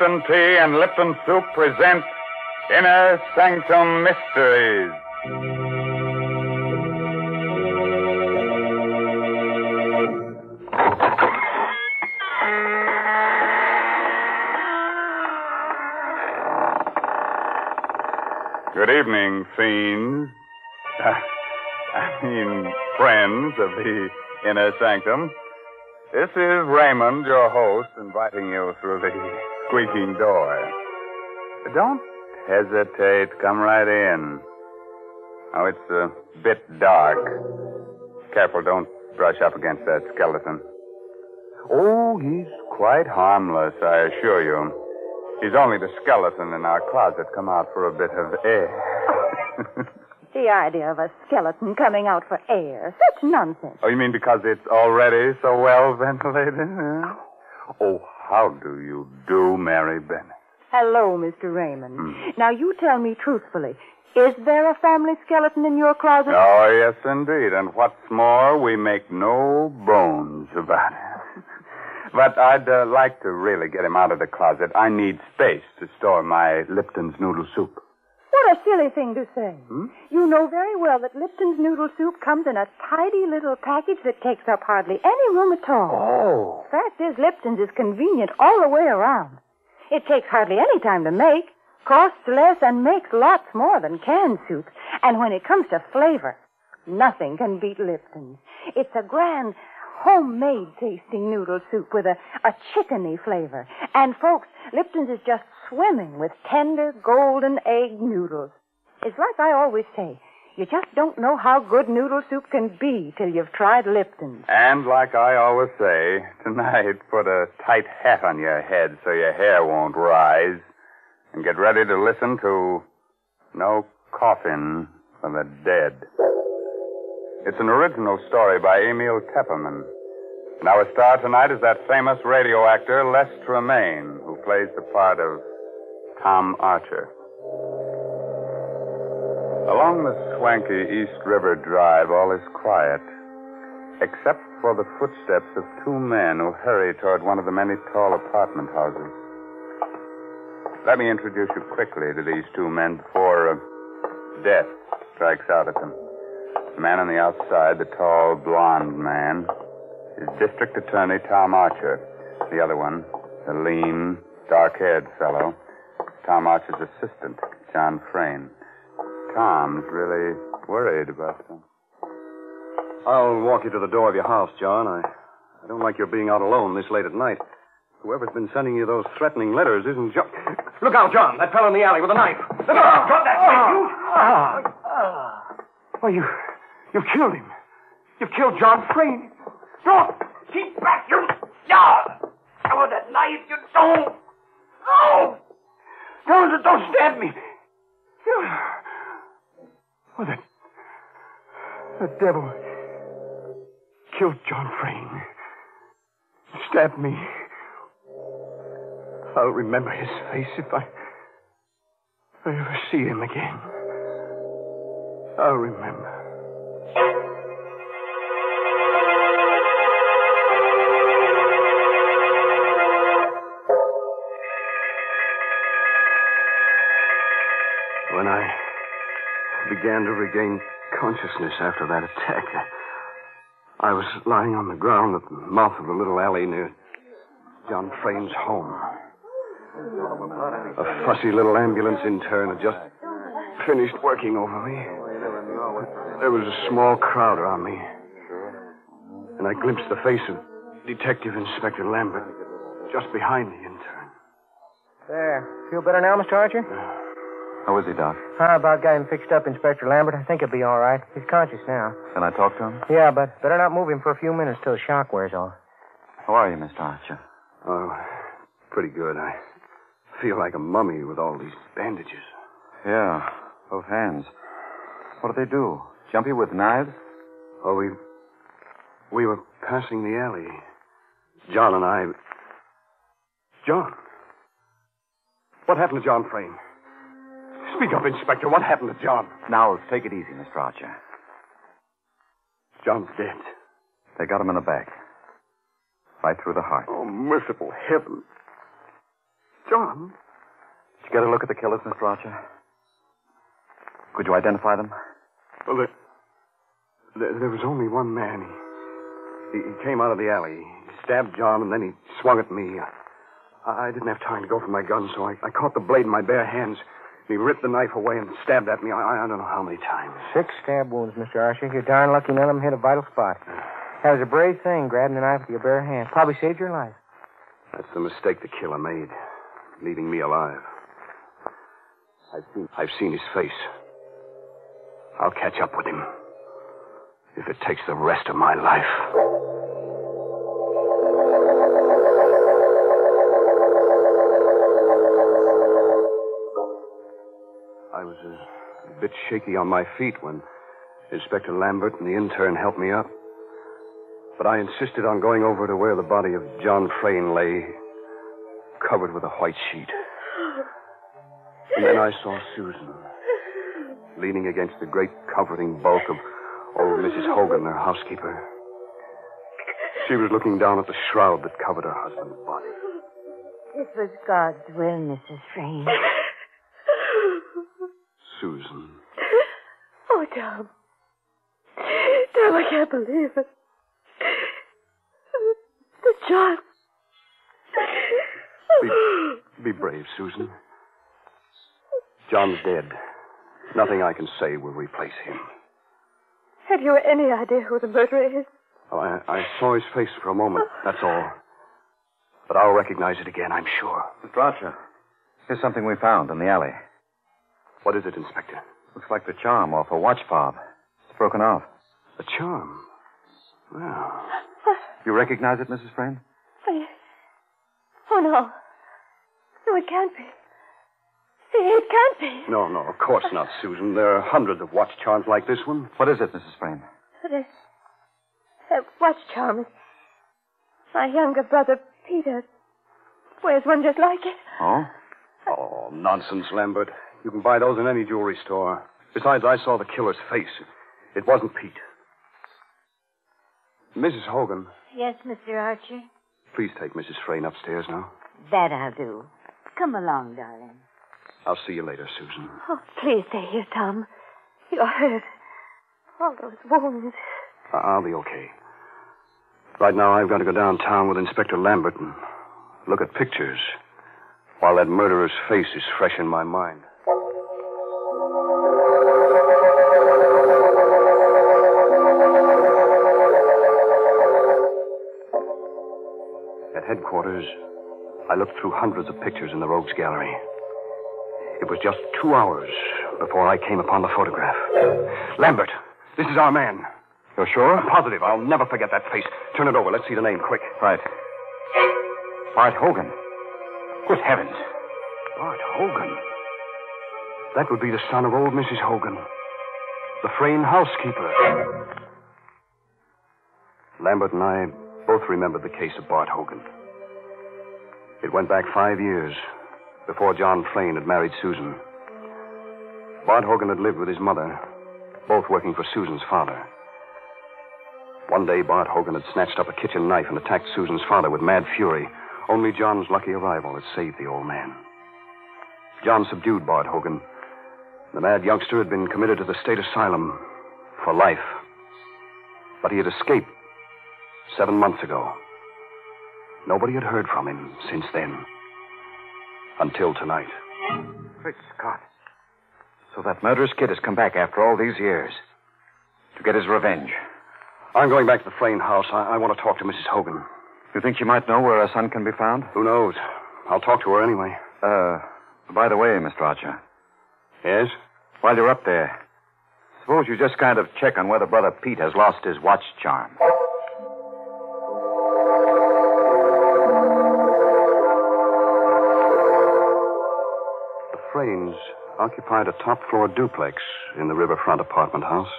Lipton Tea and Lipton Soup present Inner Sanctum Mysteries. Good evening, fiends. I mean, friends of the Inner Sanctum. This is Raymond, your host, inviting you through the squeaking door. Don't hesitate. Come right in. Oh, it's a bit dark. Careful, don't brush up against that skeleton. Oh, he's quite harmless, I assure you. He's only the skeleton in our closet come out for a bit of air. The idea of a skeleton coming out for air. Such nonsense. oh, you mean because it's already so well ventilated? huh? Oh, oh how do you do, Mary Bennett? Hello, Mr. Raymond. Hmm. Now, you tell me truthfully. Is there a family skeleton in your closet? Oh, yes, indeed. And what's more, we make no bones about it. but I'd uh, like to really get him out of the closet. I need space to store my Lipton's noodle soup. What a silly thing to say. Hmm? You know very well that Lipton's noodle soup comes in a tidy little package that takes up hardly any room at all. Oh. Fact is, Lipton's is convenient all the way around. It takes hardly any time to make, costs less, and makes lots more than canned soup. And when it comes to flavor, nothing can beat Lipton's. It's a grand, homemade tasting noodle soup with a, a chickeny flavor. And folks, Lipton's is just swimming with tender golden egg noodles. It's like I always say, you just don't know how good noodle soup can be till you've tried Lipton's. And like I always say, tonight put a tight hat on your head so your hair won't rise. And get ready to listen to No Coffin for the Dead. It's an original story by Emil Tepperman. And our star tonight is that famous radio actor, Les Tremayne, who plays the part of Tom Archer. Along the swanky East River Drive, all is quiet, except for the footsteps of two men who hurry toward one of the many tall apartment houses. Let me introduce you quickly to these two men before uh, death strikes out at them. The man on the outside, the tall, blond man, is District Attorney Tom Archer. The other one, the lean, dark-haired fellow, Tom Archer's assistant, John Frayne. Tom's really worried about them. I'll walk you to the door of your house, John. I, I don't like your being out alone this late at night. Whoever's been sending you those threatening letters isn't John. Look out, John. That fellow in the alley with a knife. Look out. Drop that ah. ah. knife, you. Why, you, you've killed him. You've killed John Frayne. Drop. Keep back, you... Yeah! Oh, that knife, you don't! No! Don't stab me. Oh, that. The devil killed John Frayne. Stabbed me. I'll remember his face if I. If I ever see him again. I'll remember. Began to regain consciousness after that attack, I was lying on the ground at the mouth of the little alley near John Frayne's home. A fussy little ambulance intern had just finished working over me. There was a small crowd around me. And I glimpsed the face of Detective Inspector Lambert just behind the intern. There. Feel better now, Mr. Archer? How is he, Doc? How about got him fixed up, Inspector Lambert? I think he'll be all right. He's conscious now. Can I talk to him? Yeah, but better not move him for a few minutes till the shock wears off. How are you, Mr. Archer? Oh, pretty good. I feel like a mummy with all these bandages. Yeah, both hands. What did they do? Jump you with knives? Oh, we. We were passing the alley. John and I. John. What happened to John Frayne? Speak up, Inspector. What happened to John? Now, take it easy, Mr. Archer. John's dead. They got him in the back. Right through the heart. Oh, merciful heaven. John. Did you get a look at the killers, Mr. Archer? Could you identify them? Well, there, there, there was only one man. He, he, he came out of the alley. He stabbed John, and then he swung at me. I, I didn't have time to go for my gun, so I, I caught the blade in my bare hands. He ripped the knife away and stabbed at me. I, I don't know how many times. Six stab wounds, Mr. Archer. You're darn lucky none of them hit a vital spot. That was a brave thing, grabbing the knife with your bare hand. Probably saved your life. That's the mistake the killer made, leaving me alive. I've seen, I've seen his face. I'll catch up with him. If it takes the rest of my life. Bit shaky on my feet when Inspector Lambert and the intern helped me up. But I insisted on going over to where the body of John Frayne lay, covered with a white sheet. And then I saw Susan, leaning against the great comforting bulk of old Mrs. Hogan, her housekeeper. She was looking down at the shroud that covered her husband's body. This was God's will, Mrs. Frayne. Susan. Oh, Tom. Tom, I can't believe it. The John. Be, be brave, Susan. John's dead. Nothing I can say will replace him. Have you any idea who the murderer is? Well, I, I saw his face for a moment, that's all. But I'll recognize it again, I'm sure. Mr. Archer, here's something we found in the alley. What is it, Inspector? Looks like the charm off a watch fob. It's broken off. A charm. Well, You recognize it, Mrs. Frayne? Oh, yes. Oh, no. No, it can't be. It can't be. no, no, of course not, Susan. There are hundreds of watch charms like this one. What is it, Mrs. Frayne? But a, a watch charm. is- My younger brother, Peter, wears one just like it. Oh? Uh, oh, nonsense, Lambert. You can buy those in any jewelry store. Besides, I saw the killer's face. It wasn't Pete. Mrs. Hogan, Yes, Mr. Archer? please take Mrs. Frayne upstairs now. That I'll do. Come along, darling. I'll see you later, Susan. Oh, please stay here, Tom. You're hurt. All those wounds. I'll be okay. Right now, I've got to go downtown with Inspector Lambert and look at pictures while that murderer's face is fresh in my mind. At headquarters, I looked through hundreds of pictures in the Rogues Gallery. It was just two hours before I came upon the photograph. Lambert, this is our man. You're sure? I'm positive. I'll never forget that face. Turn it over. Let's see the name quick. Right. Bart Hogan. Good heavens. Bart Hogan. That would be the son of old Mrs. Hogan, the Frayne housekeeper. Lambert and I both remembered the case of Bart Hogan. It went back five years before John Frayne had married Susan. Bart Hogan had lived with his mother, both working for Susan's father. One day, Bart Hogan had snatched up a kitchen knife and attacked Susan's father with mad fury. Only John's lucky arrival had saved the old man. John subdued Bart Hogan. The mad youngster had been committed to the state asylum for life. But he had escaped seven months ago. Nobody had heard from him since then. Until tonight. Great Scott. So that murderous kid has come back after all these years to get his revenge. I'm going back to the Frayne house. I, I want to talk to Mrs. Hogan. You think she might know where her son can be found? Who knows? I'll talk to her anyway. Uh, by the way, Mr. Archer, Yes? while you're up there, suppose you just kind of check on whether Brother Pete has lost his watch charm. Occupied a top floor duplex in the riverfront apartment house.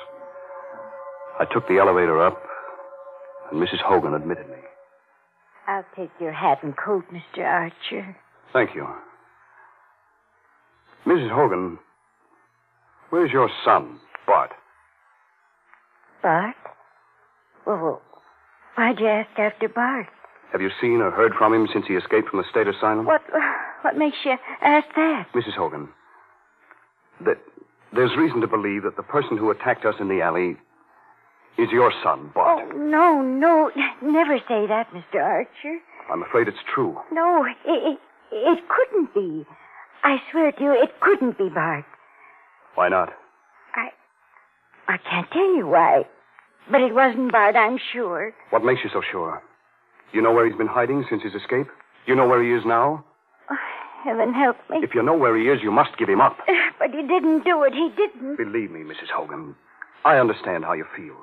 I took the elevator up, and Mrs. Hogan admitted me. I'll take your hat and coat, Mr. Archer. Thank you. Mrs. Hogan, where's your son, Bart? Bart? Well, well, why'd you ask after Bart? Have you seen or heard from him since he escaped from the state asylum? What? What makes you ask that? Mrs. Hogan, that there's reason to believe that the person who attacked us in the alley is your son, Bart. Oh, no, no. Never say that, Mr. Archer. I'm afraid it's true. No, it, it, it couldn't be. I swear to you, it couldn't be Bart. Why not? I, I can't tell you why. But it wasn't Bart, I'm sure. What makes you so sure? You know where he's been hiding since his escape? You know where he is now? Oh, Heaven help me. If you know where he is, you must give him up. Uh, but he didn't do it. He didn't. Believe me, Mrs. Hogan, I understand how you feel.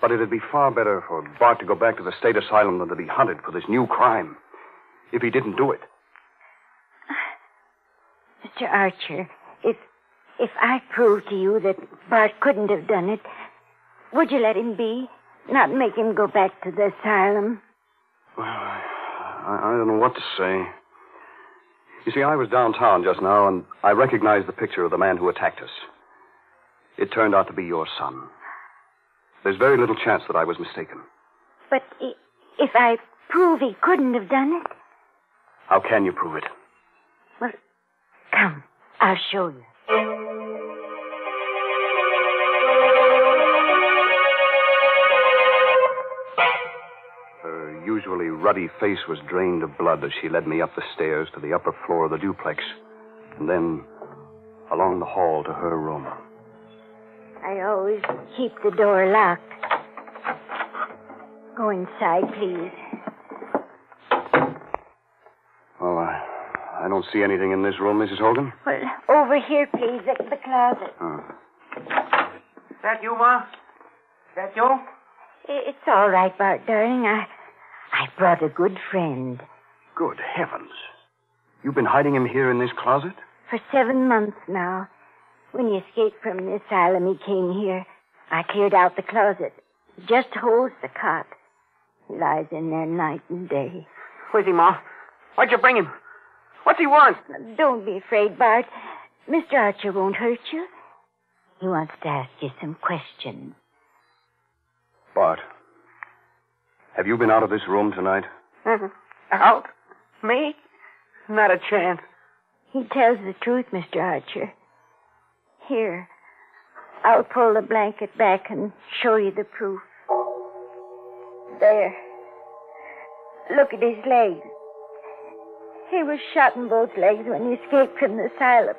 But it'd be far better for Bart to go back to the state asylum than to be hunted for this new crime. If he didn't do it. Mr. Archer, if if I prove to you that Bart couldn't have done it, would you let him be? Not make him go back to the asylum? Well, I, I don't know what to say. You see, I was downtown just now, and I recognized the picture of the man who attacked us. It turned out to be your son. There's very little chance that I was mistaken. But if I prove he couldn't have done it, How can you prove it? well, come, I'll show you. Usually ruddy face was drained of blood as she led me up the stairs to the upper floor of the duplex, and then along the hall to her room. I always keep the door locked. Go inside, please. Well, I, I don't see anything in this room, Mrs. Hogan. Well, over here, please, at the closet. Oh. That you, Ma? Is that you? It's all right, Bart, darling. I, I brought a good friend. Good heavens. You've been hiding him here in this closet? For seven months now. When he escaped from the asylum, he came here. I cleared out the closet. It just holds the cot. He lies in there night and day. Where's he, Ma? Why'd you bring him? What's he want? Don't be afraid, Bart. Mr. Archer won't hurt you. He wants to ask you some questions. Bart, have you been out of this room tonight? Mm-hmm. Out? Me? Not a chance. He tells the truth, Mr. Archer. Here, I'll pull the blanket back and show you the proof. There. Look at his legs. He was shot in both legs when he escaped from the asylum.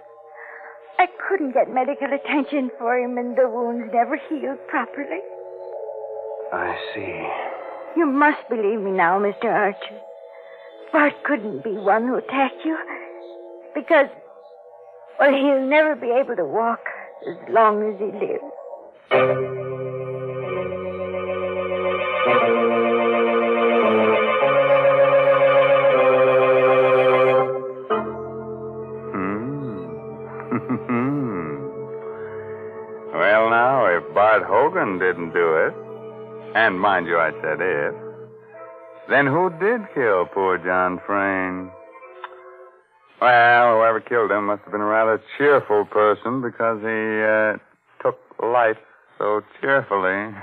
I couldn't get medical attention for him, and the wounds never healed properly. I see. You must believe me now, Mr. Archer. Bart couldn't be one who attacked you. Because, well, he'll never be able to walk as long as he lives. Hmm. well, now, if Bart Hogan didn't do it, and mind you, I said if, then who did kill poor John Frayne? Well, whoever killed him must have been a rather cheerful person because he uh, took life so cheerfully.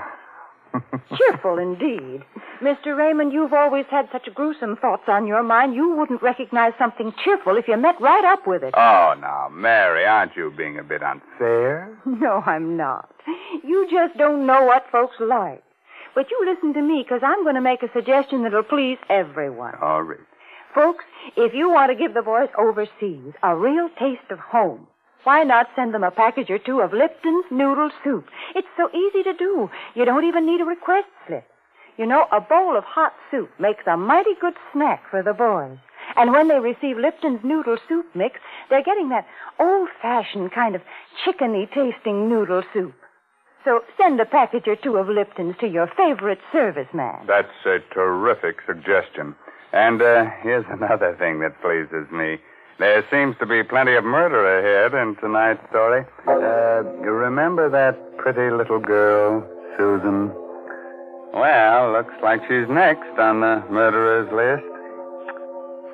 Cheerful indeed. Mr. Raymond, you've always had such gruesome thoughts on your mind, you wouldn't recognize something cheerful if you met right up with it. Oh, now, Mary, aren't you being a bit unfair? No, I'm not. You just don't know what folks like. But you listen to me, because I'm going to make a suggestion that'll please everyone. All right. Folks, if you want to give the boys overseas a real taste of home, why not send them a package or two of Lipton's noodle soup? It's so easy to do. You don't even need a request slip. You know, a bowl of hot soup makes a mighty good snack for the boys. And when they receive Lipton's noodle soup mix, they're getting that old-fashioned kind of chickeny tasting noodle soup. So send a package or two of Lipton's to your favorite serviceman. That's a terrific suggestion. And uh, here's another thing that pleases me. There seems to be plenty of murder ahead in tonight's story. Uh, you remember that pretty little girl, Susan? Well, looks like she's next on the murderer's list.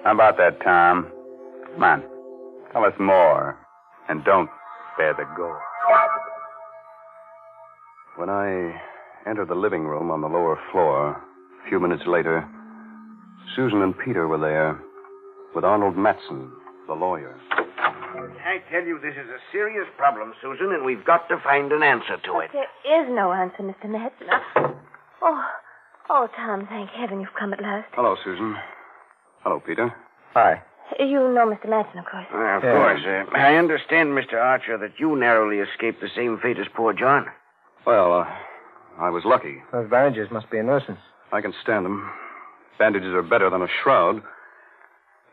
How about that, Tom? Come on. Tell us more. And don't spare the gore. When I entered the living room on the lower floor, a few minutes later, Susan and Peter were there, with Arnold Matson, the lawyer. I tell you, this is a serious problem, Susan, and we've got to find an answer to it. There is no answer, Mr. Matson. Oh, oh, Tom, thank heaven you've come at last. Hello, Susan. Hello, Peter. Hi. You know Mr. Matson, of course. Well, of Yeah. course. Uh, I understand, Mr. Archer, that you narrowly escaped the same fate as poor John. Well, uh, I was lucky. Those bandages must be a nuisance. I can stand them. Bandages are better than a shroud.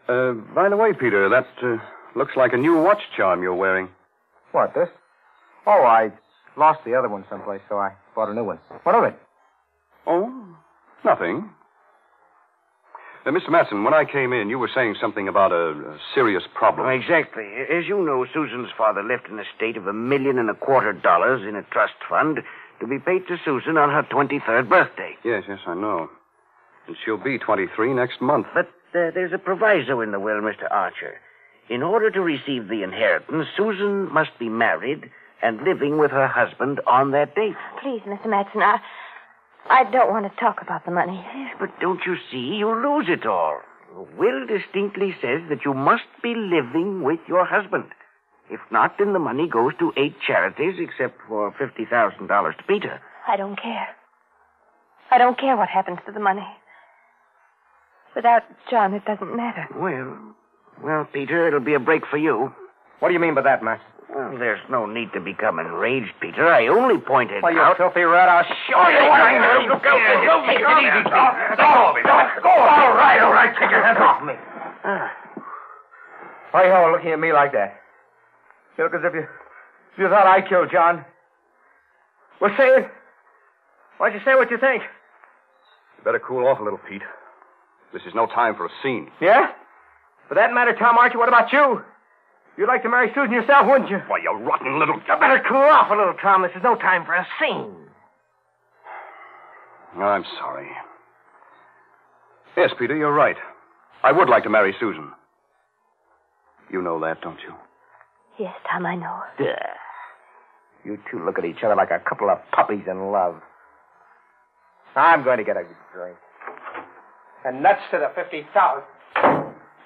Uh, by the way, Peter, that uh, looks like a new watch charm you're wearing. What, this? Oh, I lost the other one someplace, so I bought a new one. What of it? Oh, nothing. Uh, Mr. Matson, when I came in, you were saying something about a, a serious problem. Oh, exactly. As you know, Susan's father left an estate of a million and a quarter dollars in a trust fund to be paid to Susan on her 23rd birthday. Yes, yes, I know. And she'll be 23 next month. But uh, there's a proviso in the will, Mr. Archer. In order to receive the inheritance, Susan must be married and living with her husband on that date. Please, Mr. Matson, I, I don't want to talk about the money. But don't you see, you lose it all. The will distinctly says that you must be living with your husband. If not, then the money goes to eight charities, except for $50,000 to Peter. I don't care. I don't care what happens to the money. Without John, it doesn't matter. Well, well, Peter, it'll be a break for you. What do you mean by that, Max? Well, there's no need to become enraged, Peter. I only pointed Well, you out. filthy rat, I'll show you what I know. Look out, look out, Take it look easy, out. Pete. Go, go, go. All right, all right. Take your hands off me. Why are you all looking at me like that? You look as if you, if you thought I killed John. Well, say it. Why'd you say what you think? You better cool off a little, Pete. This is no time for a scene. Yeah? For that matter, Tom Archer, what about you? You'd like to marry Susan yourself, wouldn't you? Why, you rotten little... You better cool off a little, Tom. This is no time for a scene. I'm sorry. Yes, Peter, you're right. I would like to marry Susan. You know that, don't you? Yes, Tom, I know. Duh. You two look at each other like a couple of puppies in love. I'm going to get a drink. And nuts to the 50,000.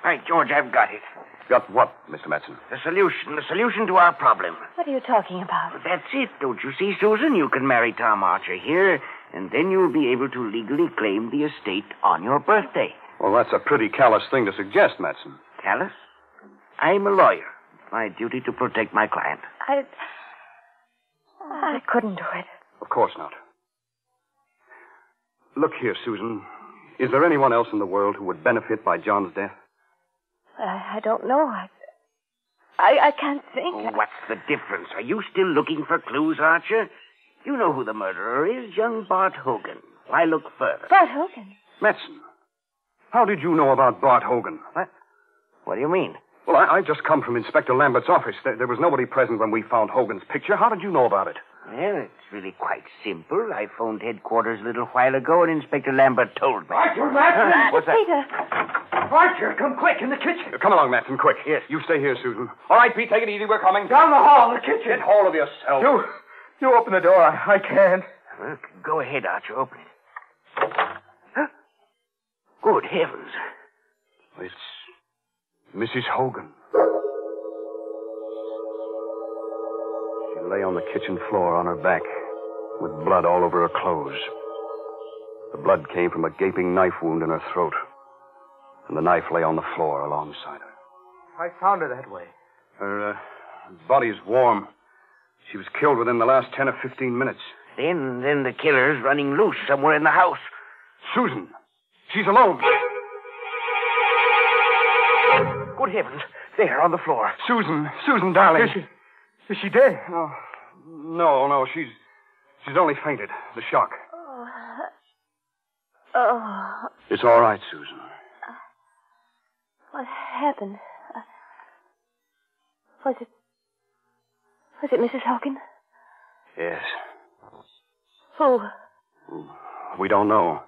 Right, George, I've got it. Got what, Mr. Matson? The solution, the solution to our problem. What are you talking about? That's it, don't you see, Susan? You can marry Tom Archer here, and then you'll be able to legally claim the estate on your birthday. Well, that's a pretty callous thing to suggest, Matson. Callous? I'm a lawyer. It's my duty to protect my client. I. I couldn't do it. Of course not. Look here, Susan. Is there anyone else in the world who would benefit by John's death? I, I don't know. I, I, I can't think. Oh, what's the difference? Are you still looking for clues, Archer? You know who the murderer is, young Bart Hogan. Why look further? Bart Hogan. Matson. How did you know about Bart Hogan? What? What do you mean? Well, I, I just come from Inspector Lambert's office. There, there was nobody present when we found Hogan's picture. How did you know about it? Well, it's really quite simple. I phoned headquarters a little while ago, and Inspector Lambert told me. Archer, Matson! What's that? Peter. Archer, come quick, in the kitchen. Come along, Matson, quick. Yes. You stay here, Susan. All right, Pete, take it easy. We're coming. Down the hall, the kitchen. Get hold of yourself. You, you open the door. I, I can't. Well, go ahead, Archer. Open it. Huh? Good heavens. It's Mrs. Hogan. She lay on the kitchen floor on her back, with blood all over her clothes. The blood came from a gaping knife wound in her throat, and the knife lay on the floor alongside her. I found her that way. Her uh, body's warm. She was killed within the last 10 or 15 minutes. Then, then the killer's running loose somewhere in the house. Susan! She's alone! Good heavens. There, on the floor. Susan! Susan, darling! Is she, is she dead? No, no, no. She's she's only fainted. The shock. Oh, It's all right, Susan. What happened? Uh, was it. Was it Mrs. Hogan? Yes. Who? We don't know.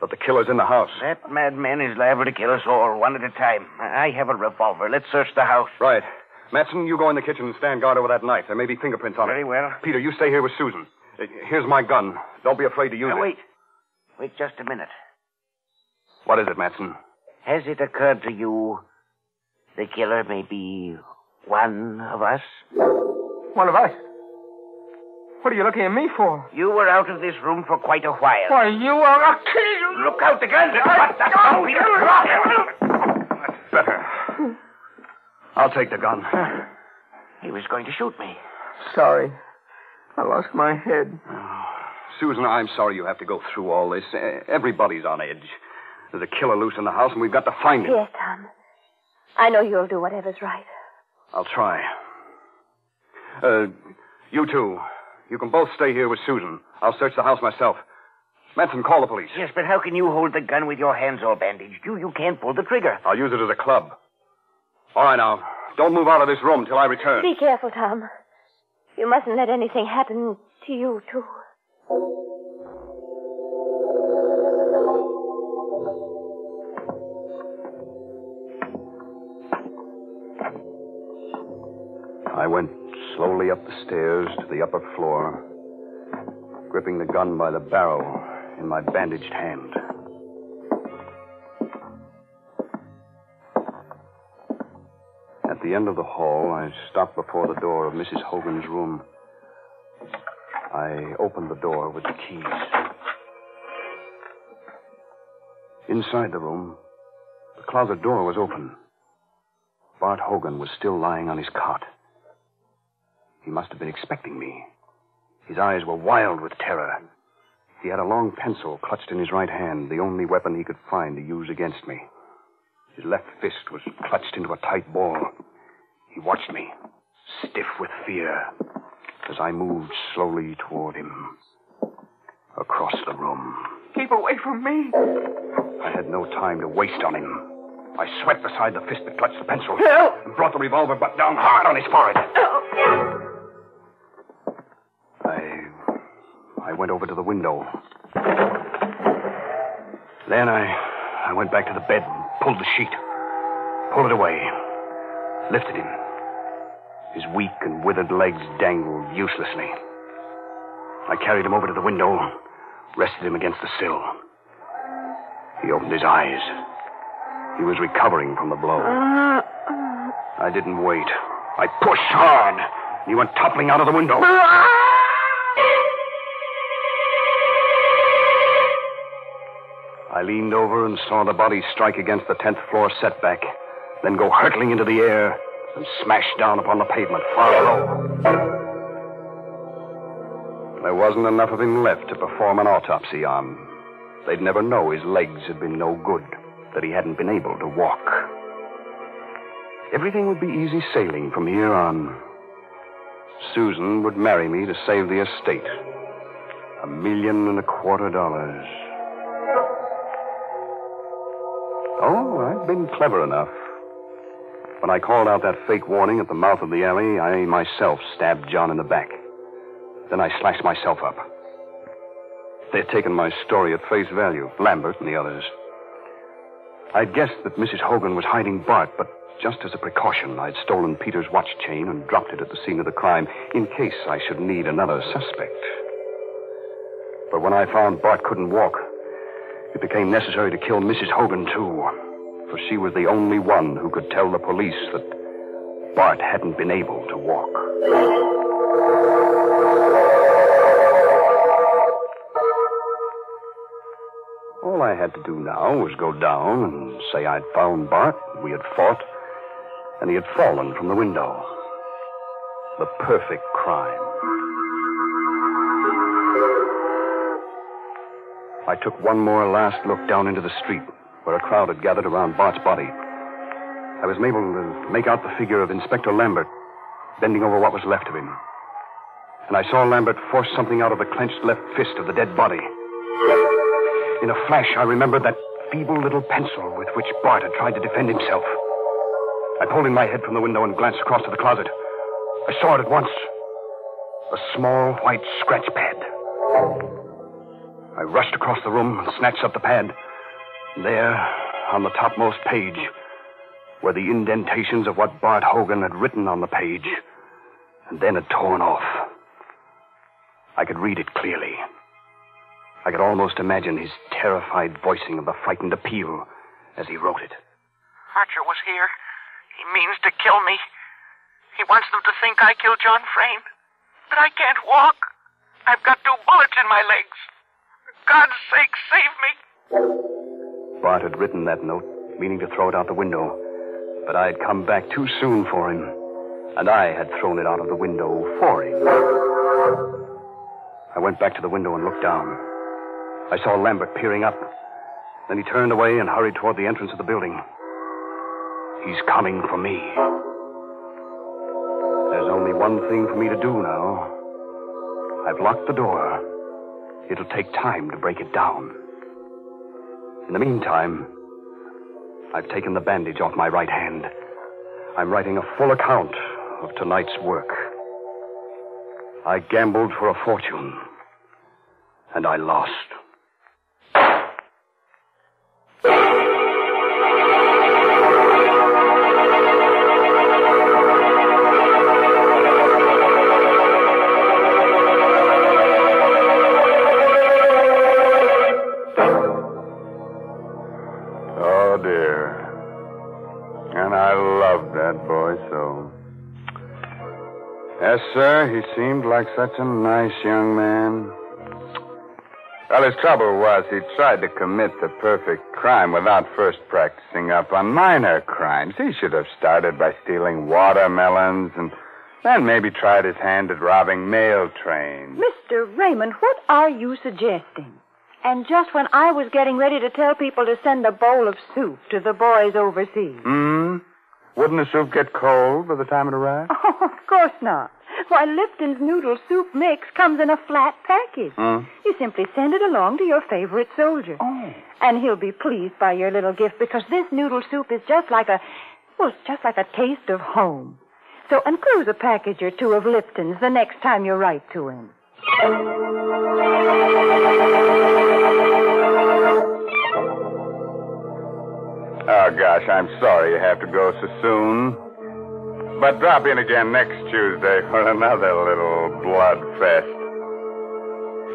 But the killer's in the house. That madman is liable to kill us all, one at a time. I have a revolver. Let's search the house. Right. Matson, you go in the kitchen and stand guard over that knife. There may be fingerprints on Very it. well. Peter, you stay here with Susan. Uh, Here's my gun. Don't be afraid to use Now, it. wait. Wait just a minute. What is it, Matson? Has it occurred to you the killer may be one of us? One of us? What are you looking at me for? You were out of this room for quite a while. Why, you are... I'll kill you! Look out, the gun! What the hell, Peter? Drop him! That's better. I'll take the gun. He was going to shoot me. Sorry. I lost my head. Oh, Susan, I'm sorry you have to go through all this. Everybody's on edge. There's a killer loose in the house, and we've got to find him. Yes, Tom. I know you'll do whatever's right. I'll try. Uh, you two, you can both stay here with Susan. I'll search the house myself. Matson, call the police. Yes, but how can you hold the gun with your hands all bandaged? You, you can't pull the trigger. I'll use it as a club. All right, now. Don't move out of this room till I return. Be careful, Tom. You mustn't let anything happen to you, too. I went slowly up the stairs to the upper floor, gripping the gun by the barrel in my bandaged hand. At the end of the hall, I stopped before the door of Mrs. Hogan's room. I opened the door with the keys. Inside the room, the closet door was open. Bart Hogan was still lying on his cot. He must have been expecting me. His eyes were wild with terror. He had a long pencil clutched in his right hand, the only weapon he could find to use against me. His left fist was clutched into a tight ball. He watched me, stiff with fear, as I moved slowly toward him. Across the room. Keep away from me. I had no time to waste on him. I swept aside the fist that clutched the pencil Help! and brought the revolver butt down hard on his forehead. I I went over to the window. Then I I went back to the bed and pulled the sheet. Pulled it away. Lifted him. His weak and withered legs dangled uselessly. I carried him over to the window, rested him against the sill. He opened his eyes. He was recovering from the blow. I didn't wait. I pushed hard. He went toppling out of the window. I leaned over and saw the body strike against the tenth floor setback, then go hurtling into the air and smash down upon the pavement far below. There wasn't enough of him left to perform an autopsy on. They'd never know his legs had been no good, that he hadn't been able to walk. Everything would be easy sailing from here on. Susan would marry me to save the estate. A million and a quarter dollars. Been clever enough. When I called out that fake warning at the mouth of the alley, I myself stabbed John in the back. Then I slashed myself up. They'd taken my story at face value, Lambert and the others. I'd guessed that Mrs. Hogan was hiding Bart, but just as a precaution, I'd stolen Peter's watch chain and dropped it at the scene of the crime in case I should need another suspect. But when I found Bart couldn't walk, it became necessary to kill Mrs. Hogan, too. For she was the only one who could tell the police that Bart hadn't been able to walk. All I had to do now was go down and say I'd found Bart, we had fought, and he had fallen from the window. The perfect crime. I took one more last look down into the street where a crowd had gathered around Bart's body. I was able to make out the figure of Inspector Lambert bending over what was left of him. And I saw Lambert force something out of the clenched left fist of the dead body. In a flash, I remembered that feeble little pencil with which Bart had tried to defend himself. I pulled in my head from the window and glanced across to the closet. I saw it at once. A small white scratch pad. I rushed across the room and snatched up the pad. There, on the topmost page, were the indentations of what Bart Hogan had written on the page and then had torn off. I could read it clearly. I could almost imagine his terrified voicing of the frightened appeal as he wrote it. Archer was here. He means to kill me. He wants them to think I killed John Frayne. But I can't walk. I've got two bullets in my legs. For God's sake, save me. Bart had written that note, meaning to throw it out the window. But I had come back too soon for him. And I had thrown it out of the window for him. I went back to the window and looked down. I saw Lambert peering up. Then he turned away and hurried toward the entrance of the building. He's coming for me. There's only one thing for me to do now. I've locked the door. It'll take time to break it down. In the meantime, I've taken the bandage off my right hand. I'm writing a full account of tonight's work. I gambled for a fortune, and I lost. Sir, he seemed like such a nice young man. Well, his trouble was he tried to commit the perfect crime without first practicing up on minor crimes. He should have started by stealing watermelons and then maybe tried his hand at robbing mail trains. Mr. Raymond, what are you suggesting? And just when I was getting ready to tell people to send a bowl of soup to the boys overseas. Hmm? Wouldn't the soup get cold by the time it arrived? Oh, of course not. Why, Lipton's noodle soup mix comes in a flat package. Hmm? You simply send it along to your favorite soldier. Oh. And he'll be pleased by your little gift because this noodle soup is just like a, well, it's just like a taste of home. So enclose a package or two of Lipton's the next time you write to him. Oh, gosh, I'm sorry you have to go so soon. But drop in again next Tuesday for another little blood fest.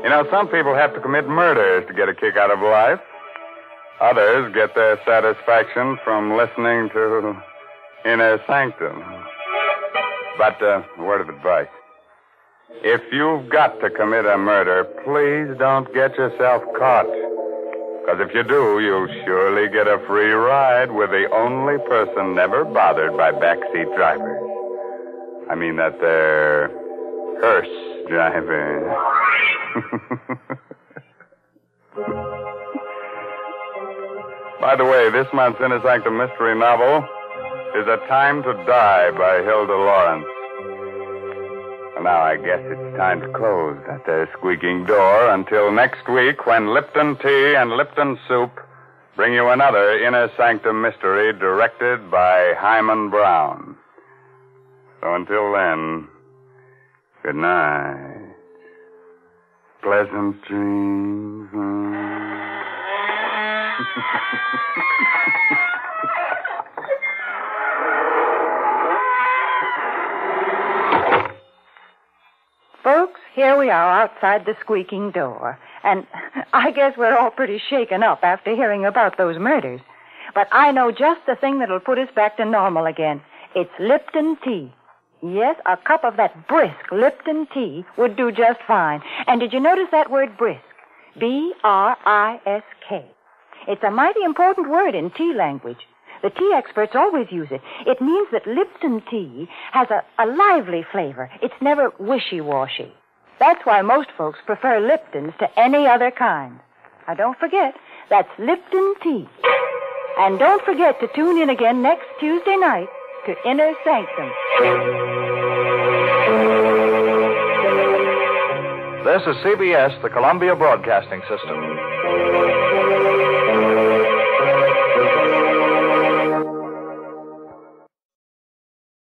You know, some people have to commit murders to get a kick out of life. Others get their satisfaction from listening to Inner Sanctum. But, uh, a word of advice. If you've got to commit a murder, please don't get yourself caught. Because if you do, you'll surely get a free ride with the only person never bothered by backseat drivers. I mean that they're hearse drivers. By the way, this month's Inner Sanctum mystery novel is A Time to Die by Hilda Lawrence. Well, now I guess it's time to close that there squeaking door until next week when Lipton Tea and Lipton Soup bring you another Inner Sanctum mystery directed by Himan Brown. So until then, good night. Pleasant dreams. here we are outside the squeaking door. And I guess we're all pretty shaken up after hearing about those murders. But I know just the thing that'll put us back to normal again. It's Lipton tea. Yes, a cup of that brisk Lipton tea would do just fine. And did you notice that word brisk? B-R-I-S-K. It's a mighty important word in tea language. The tea experts always use it. It means that Lipton tea has a, a lively flavor. It's never wishy-washy. That's why most folks prefer Lipton's to any other kind. Now, don't forget, that's Lipton tea. And don't forget to tune in again next Tuesday night to Inner Sanctum. This is CBS, the Columbia Broadcasting System.